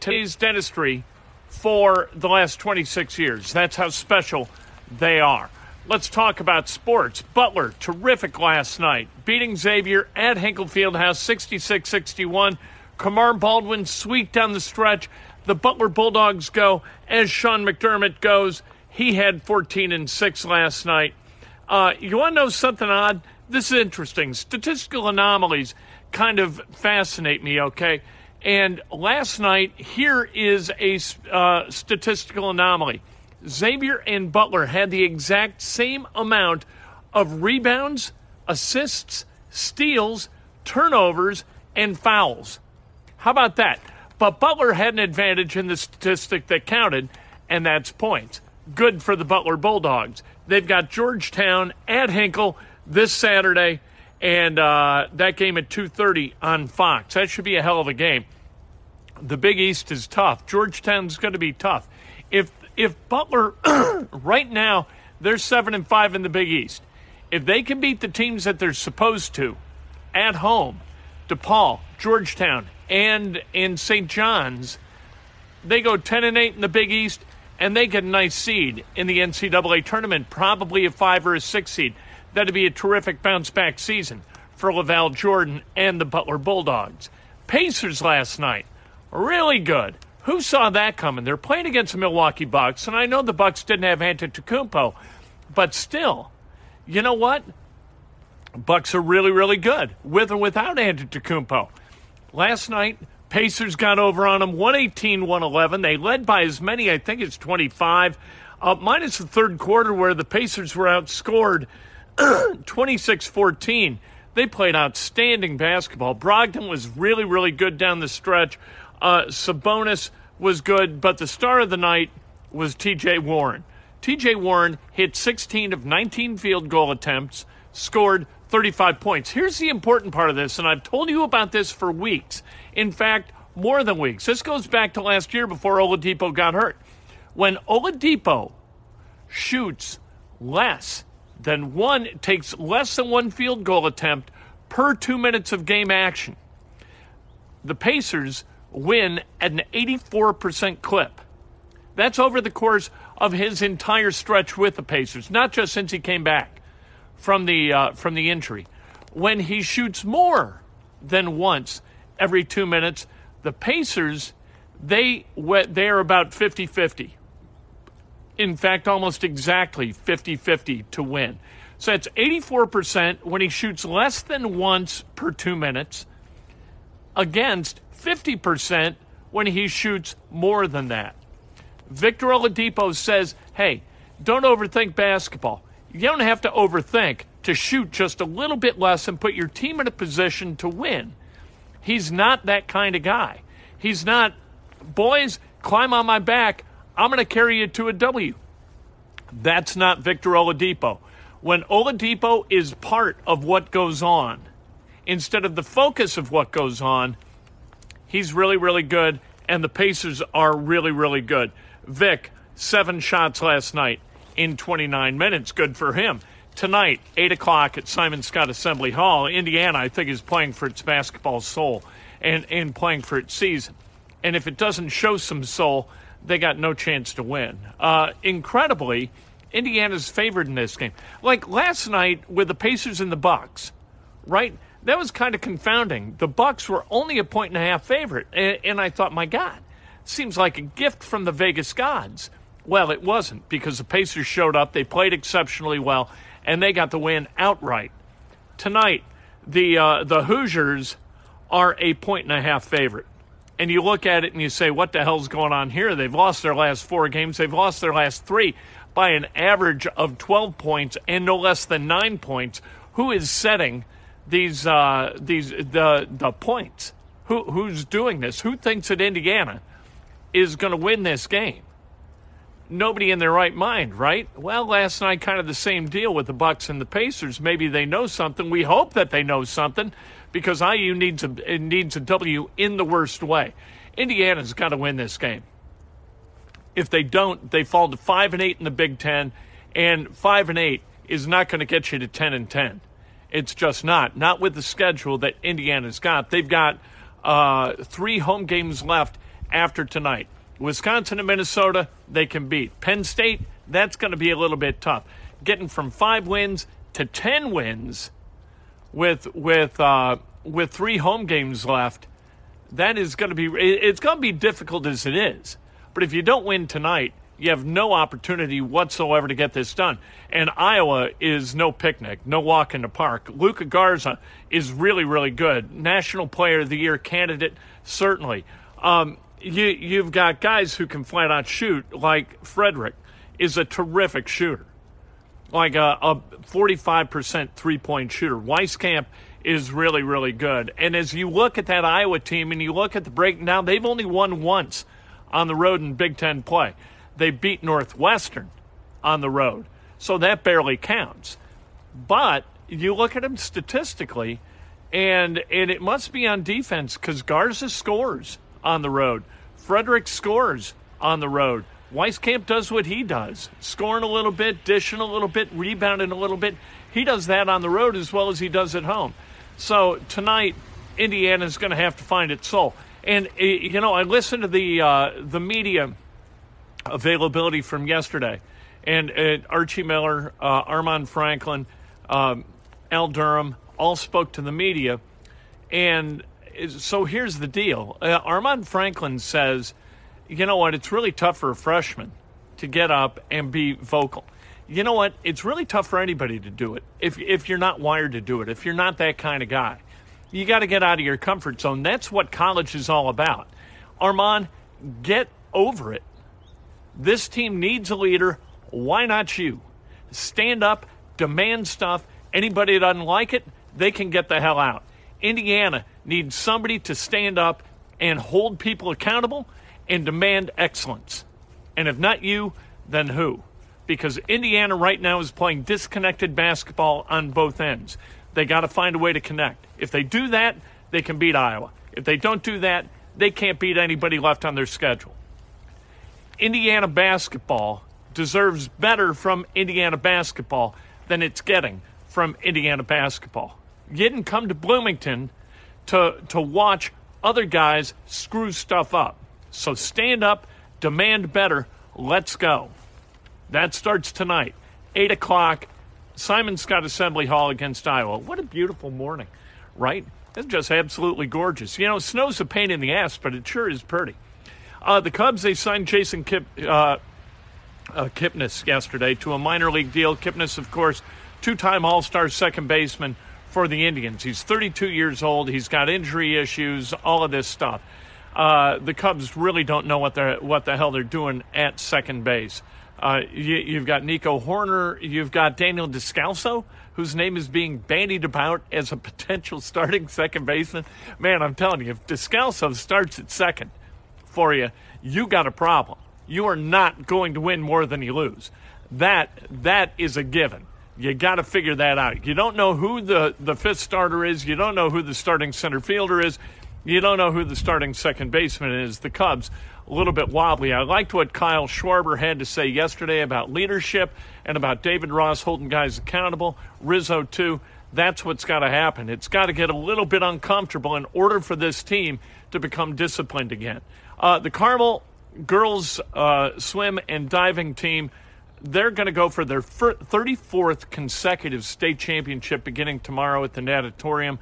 today's dentistry for the last 26 years. That's how special they are. Let's talk about sports. Butler, terrific last night, beating Xavier at Hinkle Fieldhouse 66 61. Kamar Baldwin, sweet down the stretch. The Butler Bulldogs go as Sean McDermott goes. He had 14 and 6 last night. Uh, you want to know something odd? This is interesting. Statistical anomalies kind of fascinate me, okay? And last night, here is a uh, statistical anomaly. Xavier and Butler had the exact same amount of rebounds, assists, steals, turnovers, and fouls. How about that? But Butler had an advantage in the statistic that counted, and that's points. Good for the Butler Bulldogs. They've got Georgetown at Hinkle this Saturday and uh, that game at 2.30 on fox. That should be a hell of a game. The big east is tough. Georgetown's going to be tough. If if butler right now they're 7 and 5 in the big east. If they can beat the teams that they're supposed to at home depaul georgetown and in st john's they go 10 and 8 in the big east and they get a nice seed in the ncaa tournament probably a 5 or a 6 seed That'd be a terrific bounce back season for LaVall Jordan and the Butler Bulldogs. Pacers last night, really good. Who saw that coming? They're playing against the Milwaukee Bucks, and I know the Bucks didn't have Antetokounmpo, but still, you know what? Bucks are really, really good with or without Antetokounmpo. Last night, Pacers got over on them 118 111. They led by as many, I think it's 25, uh, minus the third quarter where the Pacers were outscored 26 14. They played outstanding basketball. Brogdon was really, really good down the stretch. Uh, Sabonis was good, but the star of the night was TJ Warren. TJ Warren hit 16 of 19 field goal attempts, scored 35 points. Here's the important part of this, and I've told you about this for weeks. In fact, more than weeks. This goes back to last year before Oladipo got hurt. When Oladipo shoots less then one takes less than one field goal attempt per two minutes of game action. The Pacers win at an 84% clip. That's over the course of his entire stretch with the Pacers, not just since he came back from the uh, from the injury. When he shoots more than once every two minutes, the Pacers they they are about 50-50 in fact, almost exactly 50 50 to win. So it's 84% when he shoots less than once per two minutes, against 50% when he shoots more than that. Victor Oladipo says, hey, don't overthink basketball. You don't have to overthink to shoot just a little bit less and put your team in a position to win. He's not that kind of guy. He's not, boys, climb on my back. I'm going to carry you to a W. That's not Victor Oladipo. When Oladipo is part of what goes on, instead of the focus of what goes on, he's really, really good, and the Pacers are really, really good. Vic, seven shots last night in 29 minutes. Good for him. Tonight, 8 o'clock at Simon Skjodt Assembly Hall, Indiana, I think, is playing for its basketball soul and, and playing for its season. And if it doesn't show some soul, they got no chance to win. Uh, incredibly, Indiana's favored in this game. Like last night with the Pacers and the Bucks, right? That was kind of confounding. The Bucks were only a point and a half favorite, and, and I thought, my God, seems like a gift from the Vegas gods. Well, it wasn't because the Pacers showed up. They played exceptionally well, and they got the win outright. Tonight, the uh, the Hoosiers are a point and a half favorite and you look at it and you say, what the hell's going on here? They've lost their last four games. They've lost their last three by an average of 12 points and no less than nine points. Who is setting these uh, these the the points? Who who's doing this? Who thinks that Indiana is going to win this game. Nobody in their right mind, right? Well, last night kind of the same deal with the Bucks and the Pacers. Maybe they know something. We hope that they know something because IU needs a needs a W in the worst way. Indiana's got to win this game. If they don't, they fall to five and eight in the Big Ten, and five and eight is not going to get you to ten and ten. It's just not. Not with the schedule that Indiana's got. They've got uh, three home games left after tonight. Wisconsin and Minnesota, they can beat. Penn State, that's going to be a little bit tough. Getting from five wins to ten wins with with uh, with three home games left, that is going to be it's going to be difficult as it is. But if you don't win tonight, you have no opportunity whatsoever to get this done. And Iowa is no picnic, no walk in the park. Luka Garza is really, really good. National Player of the Year candidate, certainly. Um, you, you've got guys who can flat out shoot, like Fredrick is a terrific shooter, like a, a 45% three point shooter. Wieskamp is really, really good. And as you look at that Iowa team and you look at the breakdown, they've only won once on the road in Big Ten play. They beat Northwestern on the road, so that barely counts. But you look at them statistically, and and it must be on defense because Garza scores on the road, Fredrick scores on the road. Wieskamp does what he does, scoring a little bit, dishing a little bit, rebounding a little bit. He does that on the road as well as he does at home. So tonight, Indiana is going to have to find its soul. And eh, you know, I listened to the uh, the media availability from yesterday, and uh, Archie Miller, uh, Armaan Franklin, um, Al Durham all spoke to the media, and so here's the deal: uh, Armaan Franklin says, "You know what? It's really tough for a freshman to get up and be vocal." You know what? It's really tough for anybody to do it if if you're not wired to do it. If you're not that kind of guy you got to get out of your comfort zone. That's what college is all about. Armaan, get over it. This team needs a leader. Why not you? Stand up, demand stuff. Anybody that doesn't like it, they can get the hell out. Indiana needs somebody to stand up and hold people accountable and demand excellence. And if not you, then who? Because Indiana right now is playing disconnected basketball on both ends. They got to find a way to connect. If they do that, they can beat Iowa. If they don't do that, they can't beat anybody left on their schedule. Indiana basketball deserves better from Indiana basketball than it's getting from Indiana basketball. You didn't come to Bloomington to, to watch other guys screw stuff up. So stand up, demand better, let's go. That starts tonight, 8 o'clock Simon Skjodt Assembly Hall against Iowa. What a beautiful morning, right? It's just absolutely gorgeous. You know, snow's a pain in the ass, but it sure is pretty. Uh, the Cubs, they signed Jason Kip, uh, uh, Kipnis yesterday to a minor league deal. Kipnis, of course, two time All Star second baseman for the Indians. He's 32 years old. He's got injury issues, all of this stuff. Uh, the Cubs really don't know what, the what the hell they're doing at second base. Uh, you, have got Nico Hoerner, You've got Daniel Descalso, whose name is being bandied about as a potential starting second baseman. Man, I'm telling you, if Descalso starts at second for you, you got a problem. You are not going to win more than you lose. That that is a given. You got to figure that out. You don't know who the, the fifth starter is. You don't know who the starting center fielder is. You don't know who the starting second baseman is. The Cubs a little bit wobbly. I liked what Kyle Schwarber had to say yesterday about leadership and about David Ross holding guys accountable. Rizzo, too. That's what's got to happen. It's got to get a little bit uncomfortable in order for this team to become disciplined again. Uh, the Carmel girls uh, swim and diving team, they're going to go for their 34th consecutive state championship beginning tomorrow at the Natatorium.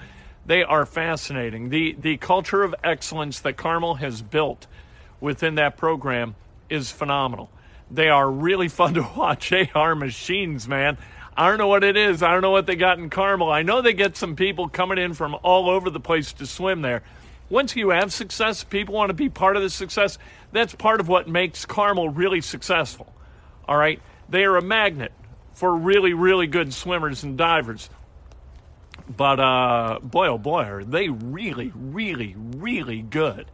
They are fascinating. The, the culture of excellence that Carmel has built – within that program is phenomenal. They are really fun to watch. They are machines, man. I don't know what it is. I don't know what they got in Carmel. I know they get some people coming in from all over the place to swim there. Once you have success, people want to be part of the success. That's part of what makes Carmel really successful. All right? They are a magnet for really, really good swimmers and divers. But uh, boy, oh boy, are they really, really, really good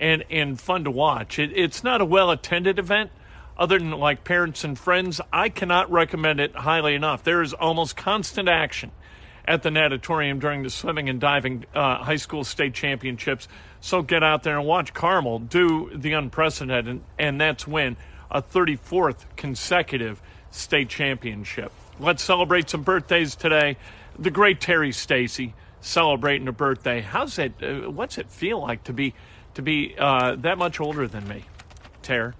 and, and fun to watch. It, it's not a well attended event, other than like parents and friends. I cannot recommend it highly enough. There is almost constant action at the natatorium during the swimming and diving uh, high school state championships. So get out there and watch Carmel do the unprecedented, and, and that's win a 34th consecutive state championship. Let's celebrate some birthdays today. The great Terry Stacy celebrating a birthday. How's it? Uh, what's it feel like to be to be uh, that much older than me, Ter?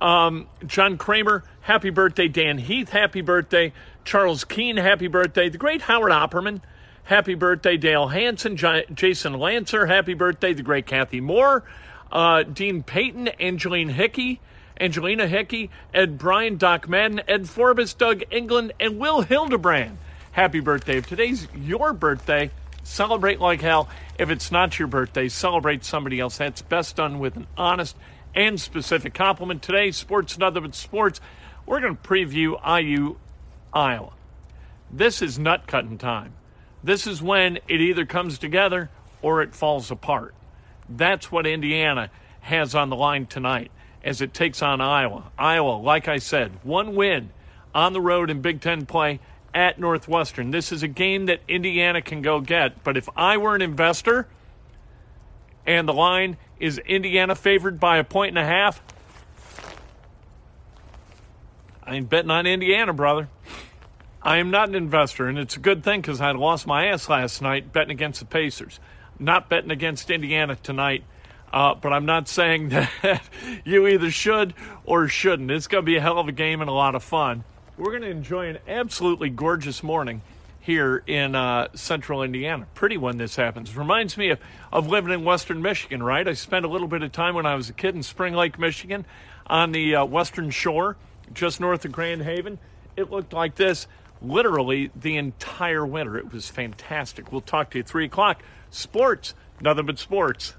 Um, John Kramer, happy birthday. Dan Heath, happy birthday. Charles Keene, happy birthday. The great Howard Opperman, happy birthday. Dale Hanson, J- Jason Lancer, happy birthday. The great Kathy Moore, uh, Dean Payton, Angeline Hickey, Angelina Hickey, Ed Bryan, Doc Madden, Ed Forbes, Doug England, and Will Hildebrand. Happy birthday. If today's your birthday, celebrate like hell. If it's not your birthday, celebrate somebody else. That's best done with an honest and specific compliment. Today, Sports Nothing But Sports, we're going to preview IU Iowa. This is nut cutting time. This is when it either comes together or it falls apart. That's what Indiana has on the line tonight as it takes on Iowa. Iowa, like I said, one win on the road in Big Ten play at Northwestern. This is a game that Indiana can go get. But if I were an investor and the line is Indiana favored by a point and a half, I ain't betting on Indiana, brother. I am not an investor, and it's a good thing because I lost my ass last night betting against the Pacers. Not betting against Indiana tonight. Uh, but I'm not saying that you either should or shouldn't. It's going to be a hell of a game and a lot of fun. We're going to enjoy an absolutely gorgeous morning here in uh, central Indiana. Pretty when this happens. Reminds me of, of living in western Michigan, right? I spent a little bit of time when I was a kid in Spring Lake, Michigan, on the uh, western shore, just north of Grand Haven. It looked like this literally the entire winter. It was fantastic. We'll talk to you at 3 o'clock. Sports, nothing but sports.